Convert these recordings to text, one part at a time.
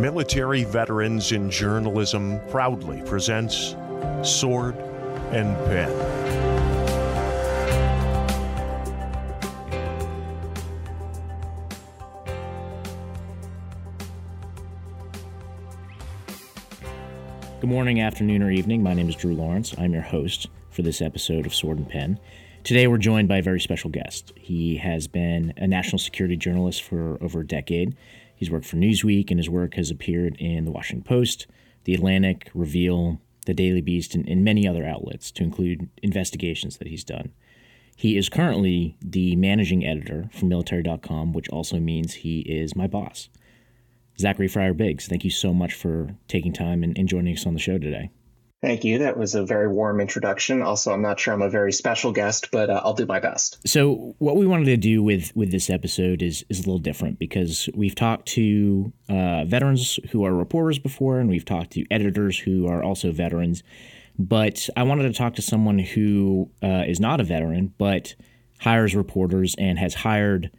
Military Veterans in Journalism proudly presents Sword and Pen. Good morning, afternoon, or evening. My name is Drew Lawrence. I'm your host for this episode of Sword and Pen. Today, we're joined by a very special guest. He has been a national security journalist for over a decade. He's worked for Newsweek, and his work has appeared in the Washington Post, The Atlantic, Reveal, The Daily Beast, and, and many other outlets, to include investigations that he's done. He is currently the managing editor for military.com, which also means he is my boss. Zachary Fryer Biggs, thank you so much for taking time and, and joining us on the show today. Thank you. That was a very warm introduction. Also, I'm not sure I'm a very special guest, but uh, I'll do my best. So, what we wanted to do with with this episode is is a little different because we've talked to uh, veterans who are reporters before, and we've talked to editors who are also veterans. But I wanted to talk to someone who uh, is not a veteran, but hires reporters and has hired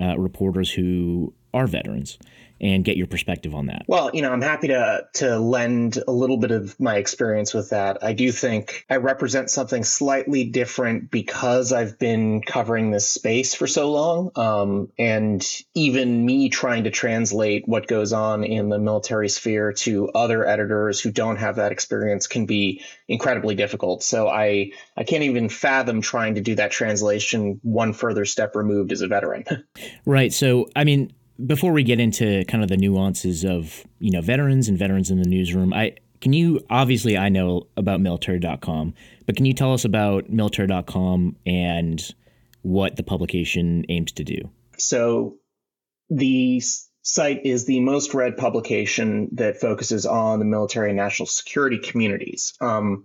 uh, reporters who are veterans and get your perspective on that. Well, you know, I'm happy to to lend a little bit of my experience with that. I do think I represent something slightly different because I've been covering this space for so long, um, and even me trying to translate what goes on in the military sphere to other editors who don't have that experience can be incredibly difficult. So I I can't even fathom trying to do that translation one further step removed as a veteran. right. So I mean before we get into kind of the nuances of you know veterans and veterans in the newsroom, I can you obviously I know about military.com, but can you tell us about military.com and what the publication aims to do? So the site is the most read publication that focuses on the military and national security communities. Um,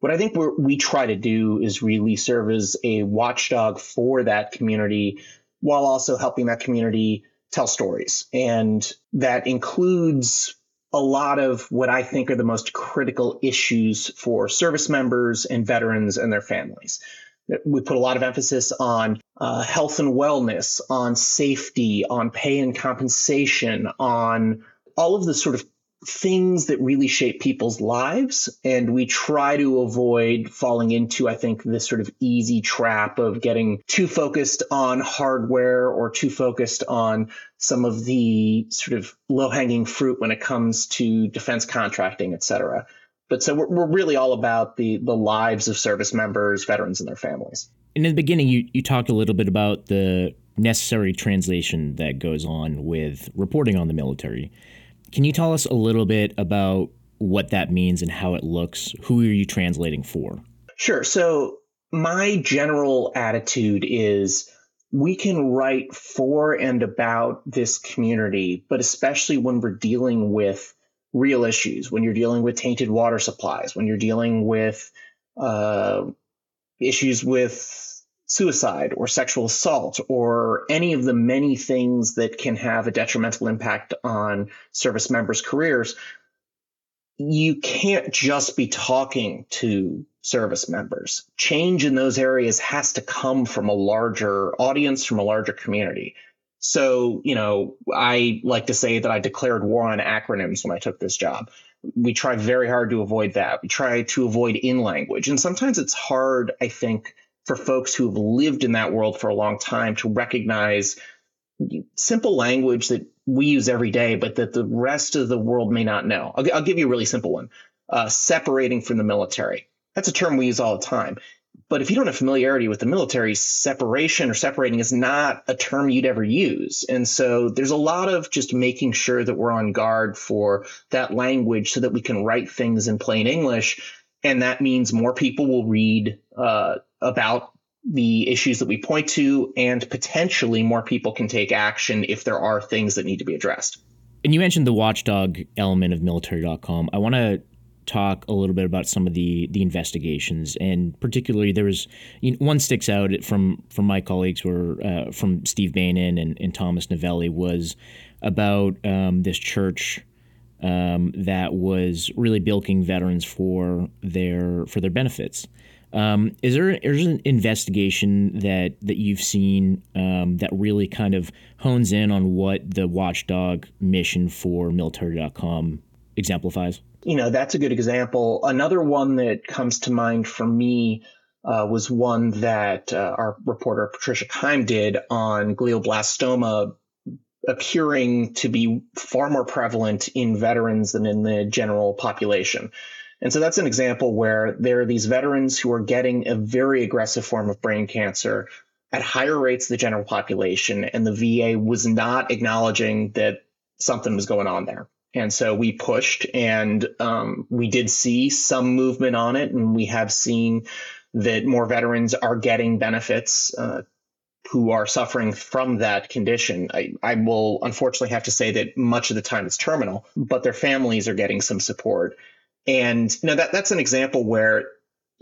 what I think we try to do is really serve as a watchdog for that community while also helping that community tell stories. And that includes a lot of what I think are the most critical issues for service members and veterans and their families. We put a lot of emphasis on uh, health and wellness, on safety, on pay and compensation, on all of the sort of things that really shape people's lives. And we try to avoid falling into, I think, this sort of easy trap of getting too focused on hardware or too focused on some of the sort of low hanging fruit when it comes to defense contracting, et cetera. But so we're, we're really all about the the lives of service members, veterans, and their families. And in the beginning, you, you talked a little bit about the necessary translation that goes on with reporting on the military. Can you tell us a little bit about what that means and how it looks? Who are you translating for? Sure. So, my general attitude is we can write for and about this community, but especially when we're dealing with real issues, when you're dealing with tainted water supplies, when you're dealing with uh, issues with suicide or sexual assault or any of the many things that can have a detrimental impact on service members' careers, you can't just be talking to service members. Change in those areas has to come from a larger audience, from a larger community. So, you know, I like to say that I declared war on acronyms when I took this job. We try very hard to avoid that. We try to avoid in language. And sometimes it's hard, I think, for folks who have lived in that world for a long time to recognize simple language that we use every day, but that the rest of the world may not know. I'll, I'll give you a really simple one uh, separating from the military. That's a term we use all the time. But if you don't have familiarity with the military, separation or separating is not a term you'd ever use. And so there's a lot of just making sure that we're on guard for that language so that we can write things in plain English. And that means more people will read uh, about the issues that we point to, and potentially more people can take action if there are things that need to be addressed. And you mentioned the watchdog element of military.com. I want to talk a little bit about some of the the investigations, and particularly there was you know, one sticks out from from my colleagues were uh, from Steve Beynon and, and Thomas Novelly was about um, this church um, that was really bilking veterans for their for their benefits. Um, is there is an investigation that that you've seen um, that really kind of hones in on what the watchdog mission for military.com exemplifies? You know, that's a good example. Another one that comes to mind for me uh, was one that uh, our reporter Patricia Kime did on glioblastoma appearing to be far more prevalent in veterans than in the general population. And so that's an example where there are these veterans who are getting a very aggressive form of brain cancer at higher rates than the general population, and the VA was not acknowledging that something was going on there. And so we pushed, and um, we did see some movement on it, and we have seen that more veterans are getting benefits uh, who are suffering from that condition. I, I will unfortunately have to say that much of the time it's terminal, but their families are getting some support. And you know that that's an example where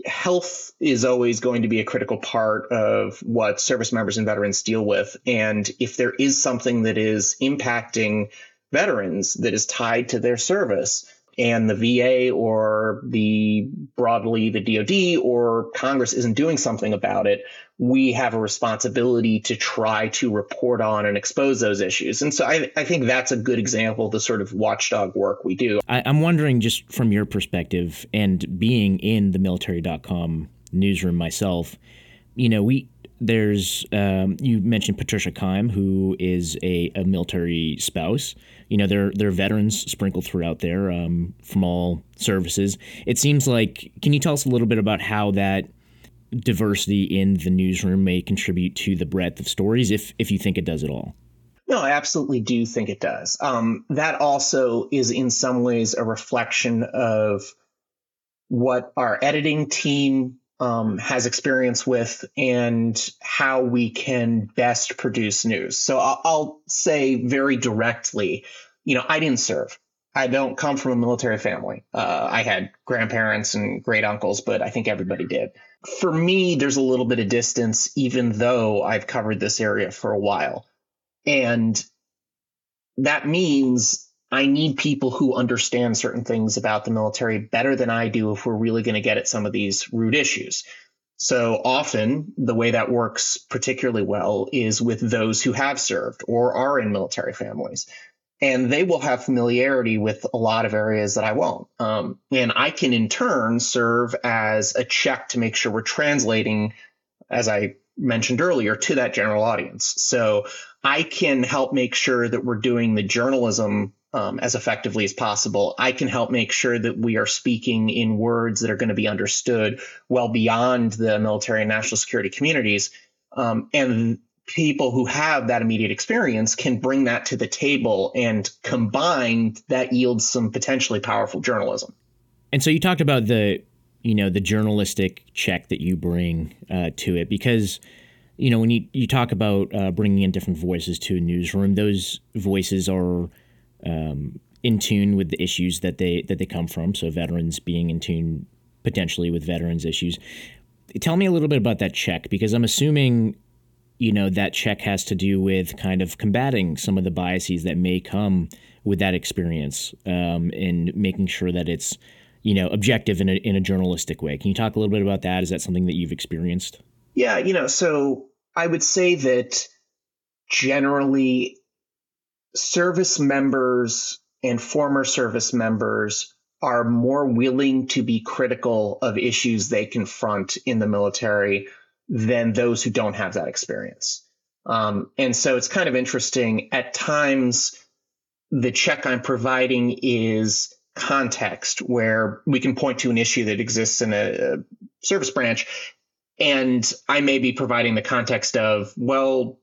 health is always going to be a critical part of what service members and veterans deal with. And if there is something that is impacting veterans that is tied to their service, and the VA or the broadly the DoD or Congress isn't doing something about it, we have a responsibility to try to report on and expose those issues. And so I, I think that's a good example of the sort of watchdog work we do. I, I'm wondering, just from your perspective and being in the military.com newsroom myself, you know, we there's um, you mentioned Patricia Kime, who is a, a, military spouse. You know, there there are veterans sprinkled throughout there um, from all services. It seems like. Can you tell us a little bit about how that diversity in the newsroom may contribute to the breadth of stories, if if you think it does at all? No, I absolutely do think it does. Um, that also is in some ways a reflection of what our editing team um, has experience with and how we can best produce news. So I'll, I'll say very directly, you know, I didn't serve. I don't come from a military family. Uh, I had grandparents and great uncles, but I think everybody did. For me, there's a little bit of distance, even though I've covered this area for a while. And that means I need people who understand certain things about the military better than I do if we're really going to get at some of these root issues. So often, the way that works particularly well is with those who have served or are in military families and they will have familiarity with a lot of areas that I won't. Um, and I can in turn serve as a check to make sure we're translating, as I mentioned earlier, to that general audience. So I can help make sure that we're doing the journalism um, as effectively as possible. I can help make sure that we are speaking in words that are going to be understood well beyond the military and national security communities. Um, and people who have that immediate experience can bring that to the table and combined that yields some potentially powerful journalism. And so you talked about the you know the journalistic check that you bring uh, to it because you know when you, you talk about uh, bringing in different voices to a newsroom those voices are um, in tune with the issues that they that they come from. So veterans being in tune potentially with veterans issues. Tell me a little bit about that check because i'm assuming you know that check has to do with kind of combating some of the biases that may come with that experience um, and making sure that it's you know objective in a, in a journalistic way. Can you talk a little bit about that? Is that something that you've experienced? Yeah you know so i would say that generally service members and former service members are more willing to be critical of issues they confront in the military than those who don't have that experience. Um, and so it's kind of interesting. At times, the check I'm providing is context where we can point to an issue that exists in a, a service branch. And I may be providing the context of, well,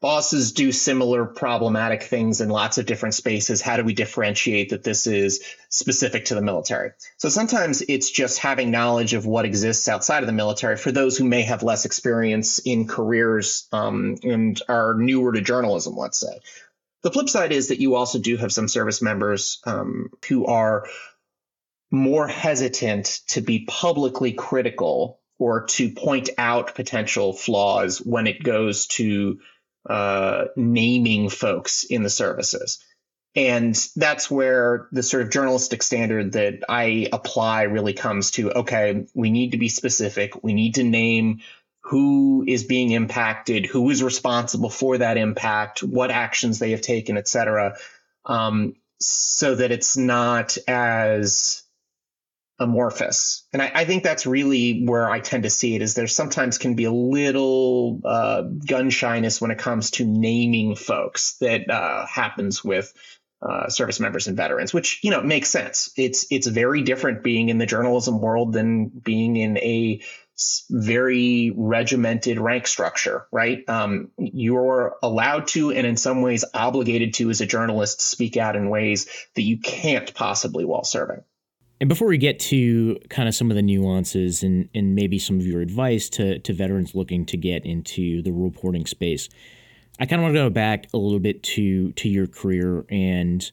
bosses do similar problematic things in lots of different spaces. How do we differentiate that this is specific to the military? So sometimes it's just having knowledge of what exists outside of the military for those who may have less experience in careers um, and are newer to journalism, let's say. The flip side is that you also do have some service members um, who are more hesitant to be publicly critical or to point out potential flaws when it goes to uh, naming folks in the services. And that's where the sort of journalistic standard that I apply really comes to okay, we need to be specific. We need to name who is being impacted, who is responsible for that impact, what actions they have taken, et cetera, um, so that it's not as amorphous. And I, I, think that's really where I tend to see it is there sometimes can be a little uh, gun shyness when it comes to naming folks that uh, happens with uh, service members and veterans, which you know makes sense. It's it's very different being in the journalism world than being in a very regimented rank structure, right? Um, you're allowed to, and in some ways obligated to, as a journalist, speak out in ways that you can't possibly while serving. And before we get to kind of some of the nuances and, and maybe some of your advice to, to veterans looking to get into the reporting space, I kind of want to go back a little bit to to your career and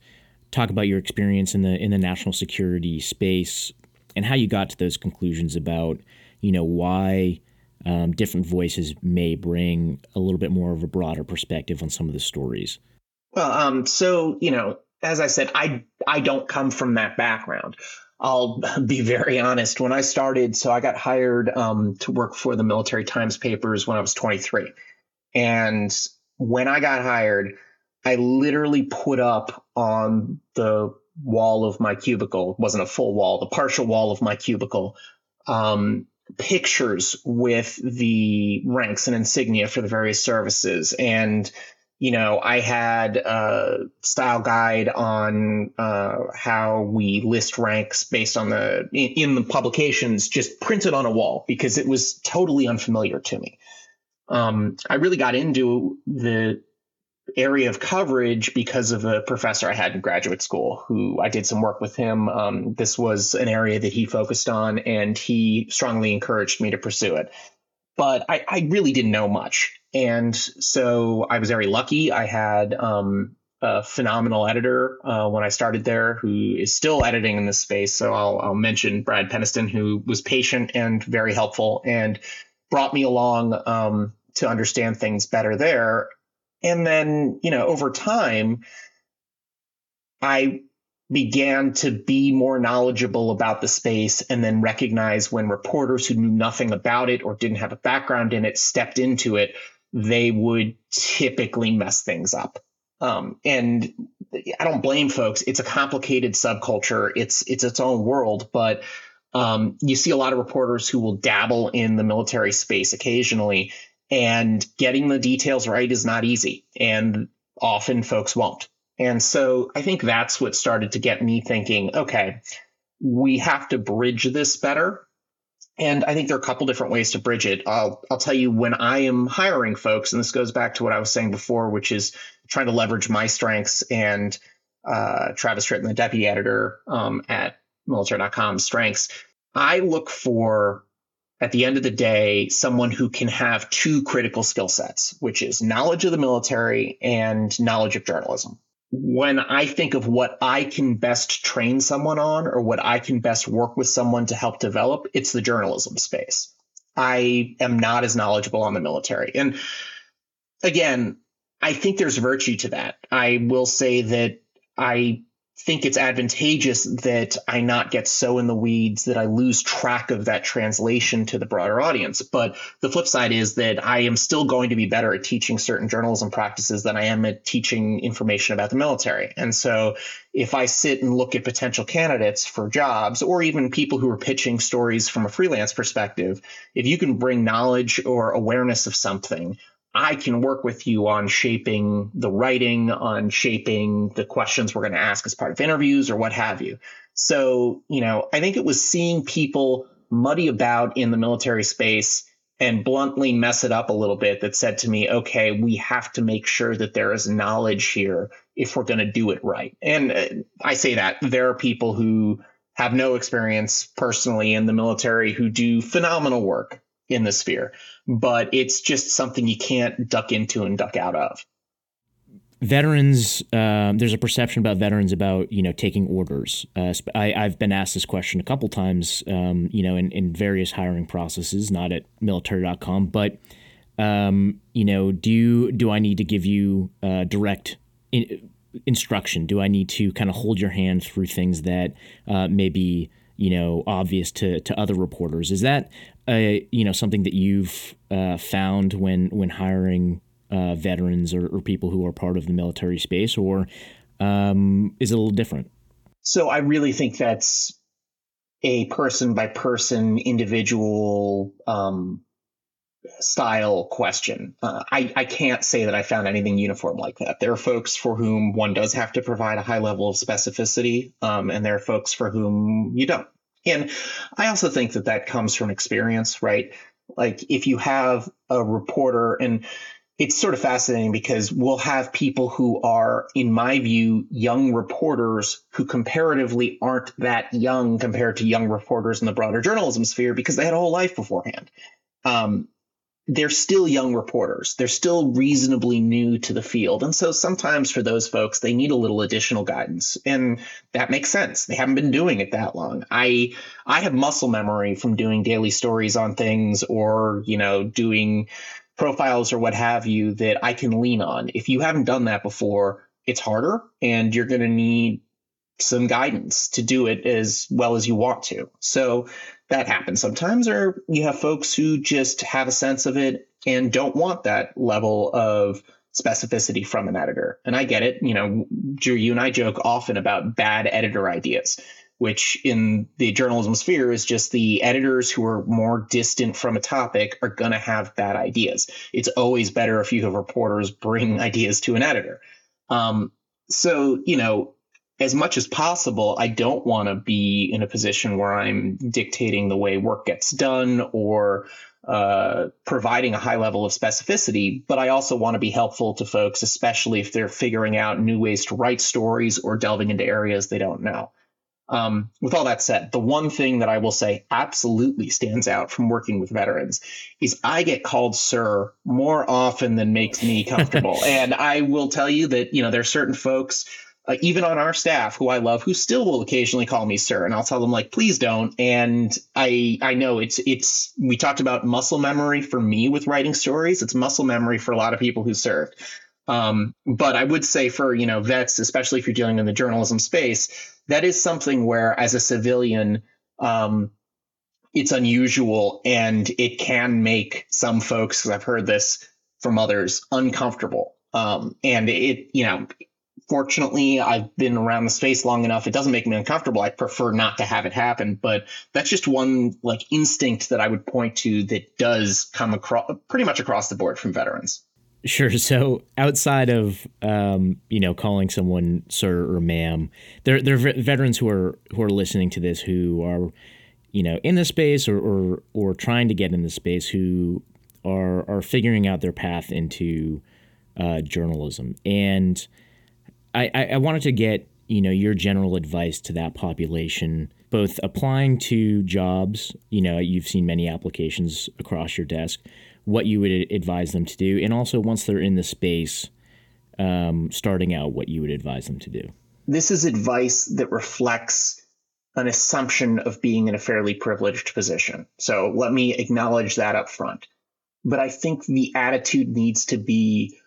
talk about your experience in the in the national security space and how you got to those conclusions about you know why um, different voices may bring a little bit more of a broader perspective on some of the stories. Well, um, so you know, as I said, I I don't come from that background. I'll be very honest. When I started, so I got hired um, to work for the Military Times papers when I was 23, and when I got hired, I literally put up on the wall of my cubicle, it wasn't a full wall, the partial wall of my cubicle, um, pictures with the ranks and insignia for the various services. And, you know, I had a style guide on uh, how we list ranks based on the in, the publications, just printed on a wall because it was totally unfamiliar to me um, I really got into the area of coverage because of a professor I had in graduate school who I did some work with him. Um, this was an area that he focused on, and he strongly encouraged me to pursue it. But I, I really didn't know much. And so I was very lucky. I had um, a phenomenal editor uh, when I started there who is still editing in this space. So I'll, I'll mention Brad Peniston, who was patient and very helpful and brought me along um, to understand things better there. And then, you know, over time, I began to be more knowledgeable about the space and then recognize when reporters who knew nothing about it or didn't have a background in it stepped into it, they would typically mess things up. Um, and I don't blame folks. It's a complicated subculture. It's it's its own world, but um, you see a lot of reporters who will dabble in the military space occasionally, and getting the details right is not easy. And often folks won't. And so I think that's what started to get me thinking okay, we have to bridge this better. And I think there are a couple different ways to bridge it. I'll, I'll tell you when I am hiring folks, and this goes back to what I was saying before, which is trying to leverage my strengths and uh, Travis Tritton, the deputy editor um, at military.com strengths. I look for, at the end of the day, someone who can have two critical skill sets, which is knowledge of the military and knowledge of journalism. When I think of what I can best train someone on or what I can best work with someone to help develop, it's the journalism space. I am not as knowledgeable on the military. And again, I think there's virtue to that. I will say that I think it's advantageous that I not get so in the weeds that I lose track of that translation to the broader audience. But the flip side is that I am still going to be better at teaching certain journalism practices than I am at teaching information about the military. And so if I sit and look at potential candidates for jobs or even people who are pitching stories from a freelance perspective, if you can bring knowledge or awareness of something I can work with you on shaping the writing, on shaping the questions we're going to ask as part of interviews or what have you. So, you know, I think it was seeing people muddy about in the military space and bluntly mess it up a little bit that said to me, okay, we have to make sure that there is knowledge here if we're going to do it right. And uh, I say that there are people who have no experience personally in the military who do phenomenal work in the sphere, but it's just something you can't duck into and duck out of. Veterans, uh, there's a perception about veterans about you know taking orders. Uh, I, have been asked this question a couple times, um, you know, in, in various hiring processes, not at military.com, but um, you know, do you, do I need to give you uh, direct in, instruction? Do I need to kind of hold your hand through things that uh, may be you know obvious to to other reporters? Is that a you know something that you've uh, found when when hiring uh, veterans or, or, people who are part of the military space, or um, is it a little different? So I really think that's a person by person individual um, style question. Uh, I, I can't say that I found anything uniform like that. There are folks for whom one does have to provide a high level of specificity, um, and there are folks for whom you don't. And I also think that that comes from experience, right? Like if you have a reporter, and it's sort of fascinating because we'll have people who are, in my view, young reporters who comparatively aren't that young compared to young reporters in the broader journalism sphere because they had a whole life beforehand. Um, they're still young reporters. They're still reasonably new to the field. And so sometimes for those folks, they need a little additional guidance. And that makes sense. They haven't been doing it that long. I I have muscle memory from doing daily stories on things or, you know, doing profiles or what have you that I can lean on. If you haven't done that before, it's harder and you're going to need some guidance to do it as well as you want to. So that happens sometimes, or you have folks who just have a sense of it and don't want that level of specificity from an editor. And I get it. You know, Drew, you and I joke often about bad editor ideas, which in the journalism sphere is just the editors who are more distant from a topic are going to have bad ideas. It's always better if you have reporters bring ideas to an editor. Um, so, you know, as much as possible, I don't want to be in a position where I'm dictating the way work gets done or uh, providing a high level of specificity. But I also want to be helpful to folks, especially if they're figuring out new ways to write stories or delving into areas they don't know. Um, with all that said, the one thing that I will say absolutely stands out from working with veterans is I get called sir more often than makes me comfortable. and I will tell you that, you know, there are certain folks uh, even on our staff who I love, who still will occasionally call me sir, and I'll tell them like, please don't. And I I know it's it's we talked about muscle memory for me with writing stories. It's muscle memory for a lot of people who served. Um, but I would say for you know vets, especially if you're dealing in the journalism space, that is something where as a civilian, um, it's unusual and it can make some folks, I've heard this from others, uncomfortable. Um, and it you know fortunately, I've been around the space long enough. It doesn't make me uncomfortable. I prefer not to have it happen, but that's just one like instinct that I would point to that does come across pretty much across the board from veterans. Sure. So outside of um, you know calling someone sir or ma'am, there there are veterans who are who are listening to this who are you know in the space or or, or trying to get in the space who are are figuring out their path into uh, journalism and I, I wanted to get you know your general advice to that population both applying to jobs you know you've seen many applications across your desk what you would advise them to do and also once they're in the space um, starting out what you would advise them to do. This is advice that reflects an assumption of being in a fairly privileged position. So let me acknowledge that up front but i think the attitude needs to be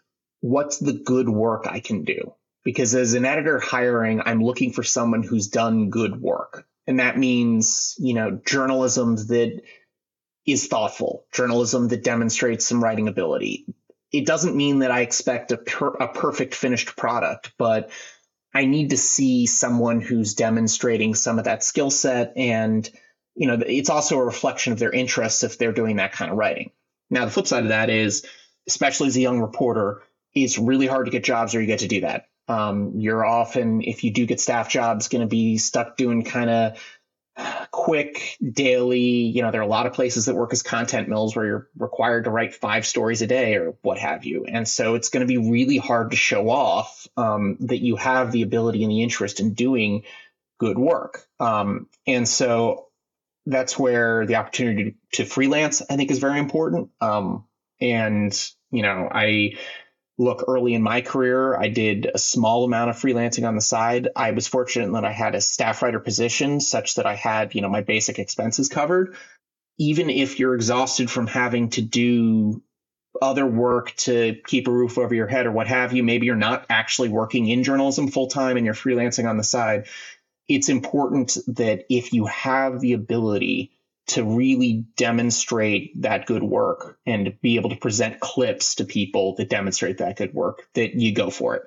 what's the good work i can do because as an editor hiring, I'm looking for someone who's done good work. And that means, you know, journalism that is thoughtful, journalism that demonstrates some writing ability. It doesn't mean that I expect a, per- a perfect finished product, but I need to see someone who's demonstrating some of that skill set. And, you know, it's also a reflection of their interests if they're doing that kind of writing. Now, the flip side of that is, especially as a young reporter, it's really hard to get jobs where you get to do that. Um, you're often, if you do get staff jobs, going to be stuck doing kind of quick daily. You know, there are a lot of places that work as content mills where you're required to write five stories a day or what have you. And so it's going to be really hard to show off um, that you have the ability and the interest in doing good work. Um, and so that's where the opportunity to, freelance, I think, is very important. Um, and, you know, I, look early in my career i did a small amount of freelancing on the side i was fortunate that i had a staff writer position such that i had you know my basic expenses covered even if you're exhausted from having to do other work to keep a roof over your head or what have you. Maybe you're not actually working in journalism full time and you're freelancing on the side. It's important that if you have the ability to really demonstrate that good work and be able to present clips to people that demonstrate that good work, that you go for it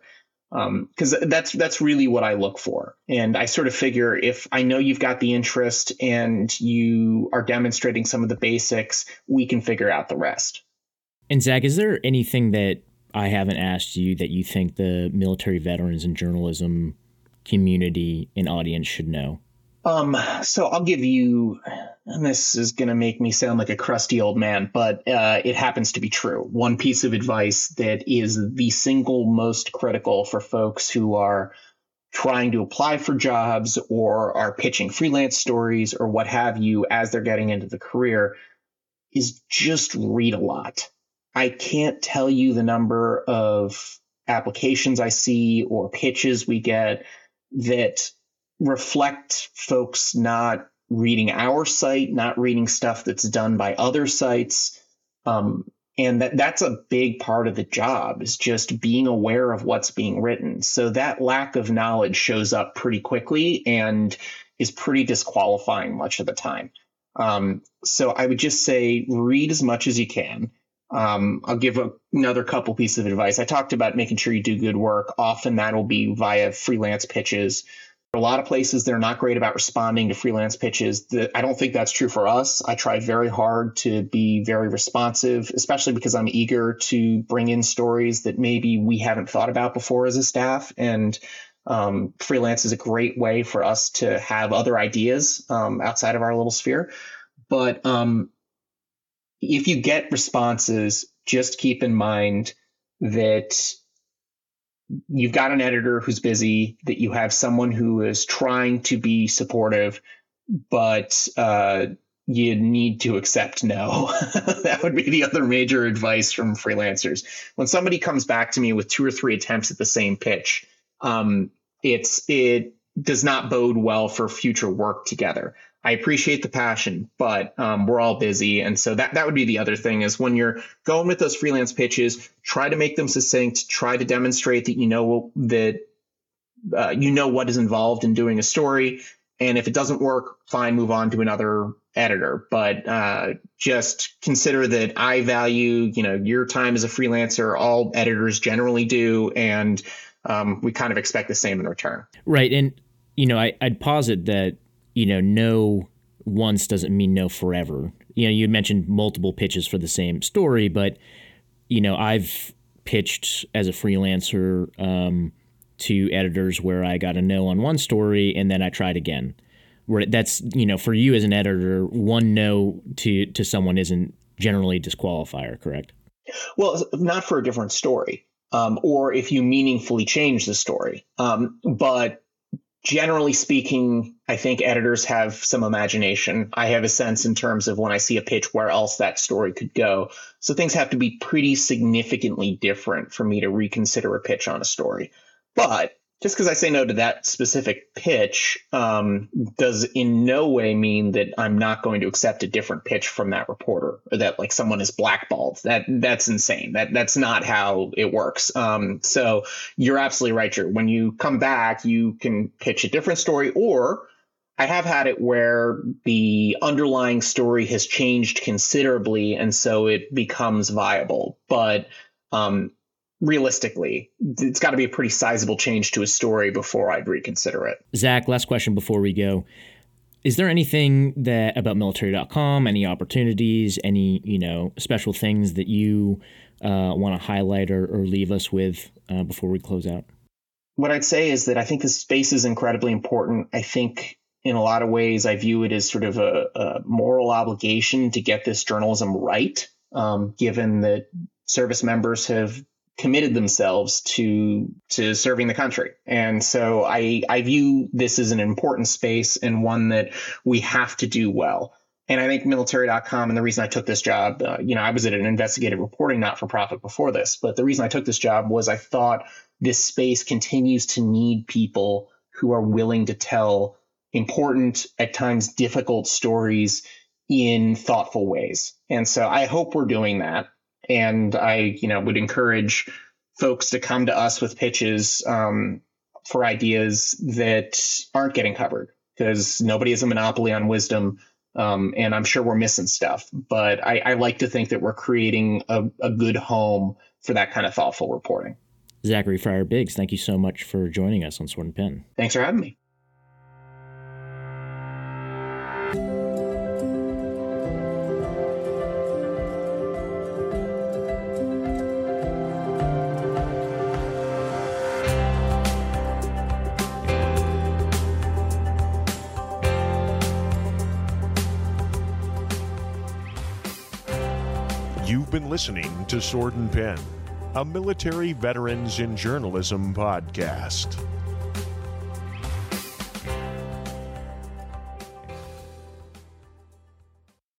because um, that's that's really what I look for. And I sort of figure if I know you've got the interest and you are demonstrating some of the basics, we can figure out the rest. And Zach, is there anything that I haven't asked you that you think the military veterans and journalism community and audience should know? Um, so I'll give you, and this is going to make me sound like a crusty old man, but uh, it happens to be true. One piece of advice that is the single most critical for folks who are trying to apply for jobs or are pitching freelance stories or what have you as they're getting into the career is just read a lot. I can't tell you the number of applications I see or pitches we get that reflect folks not reading our site, not reading stuff that's done by other sites. Um, and that that's a big part of the job is just being aware of what's being written. So that lack of knowledge shows up pretty quickly and is pretty disqualifying much of the time. Um, so I would just say read as much as you can. Um, I'll give a, another couple pieces of advice. I talked about making sure you do good work. Often that will be via freelance pitches a lot of places they're not great about responding to freelance pitches. I don't think that's true for us. I try very hard to be very responsive, especially because I'm eager to bring in stories that maybe we haven't thought about before as a staff. And um, freelance is a great way for us to have other ideas um, outside of our little sphere. But um, if you get responses, just keep in mind that you've got an editor who's busy, that you have someone who is trying to be supportive, but uh, you need to accept no. that would be the other major advice from freelancers. When somebody comes back to me with two or three attempts at the same pitch, um, it's it does not bode well for future work together. I appreciate the passion, but um, we're all busy, and so that that would be the other thing is when you're going with those freelance pitches, try to make them succinct. Try to demonstrate that you know that uh, you know what is involved in doing a story, and if it doesn't work, fine, move on to another editor. But uh, just consider that I value you know your time as a freelancer. All editors generally do, and um, we kind of expect the same in return. Right, and you know I, I'd posit that you know, no once doesn't mean no forever. You know, you mentioned multiple pitches for the same story, but you know, I've pitched as a freelancer um, to editors where I got a no on one story and then I tried again. Where that's you know, for you as an editor, one no to to someone isn't generally disqualifier, correct? Well, not for a different story, um, or if you meaningfully change the story. Um, but generally speaking, I think editors have some imagination. I have a sense in terms of when I see a pitch where else that story could go. So things have to be pretty significantly different for me to reconsider a pitch on a story. But just because I say no to that specific pitch um, does in no way mean that I'm not going to accept a different pitch from that reporter or that like someone is blackballed. That that's insane. That that's not how it works. Um, so you're absolutely right, Drew. When you come back, you can pitch a different story, or I have had it where the underlying story has changed considerably, and so it becomes viable. But um, realistically, it's got to be a pretty sizable change to a story before I'd reconsider it. Zach, last question before we go. Is there anything that about military.com, any opportunities, any, you know, special things that you uh, want to highlight or, or, leave us with uh, before we close out? What I'd say is that I think the space is incredibly important. I think in a lot of ways, I view it as sort of a, a moral obligation to get this journalism right, um, given that service members have committed themselves to to serving the country. And so I I view this as an important space and one that we have to do well. And I think military.com and the reason I took this job, uh, you know, I was at an investigative reporting not for profit before this, but the reason I took this job was I thought this space continues to need people who are willing to tell important, at times difficult stories in thoughtful ways. And so I hope we're doing that. And I, you know, would encourage folks to come to us with pitches um, for ideas that aren't getting covered because nobody has a monopoly on wisdom. Um, and I'm sure we're missing stuff, but I, I like to think that we're creating a, a good home for that kind of thoughtful reporting. Zachary Fryer Biggs, thank you so much for joining us on Sword and Pen. Thanks for having me. Listening to Sword and Pen, a military veterans in journalism podcast.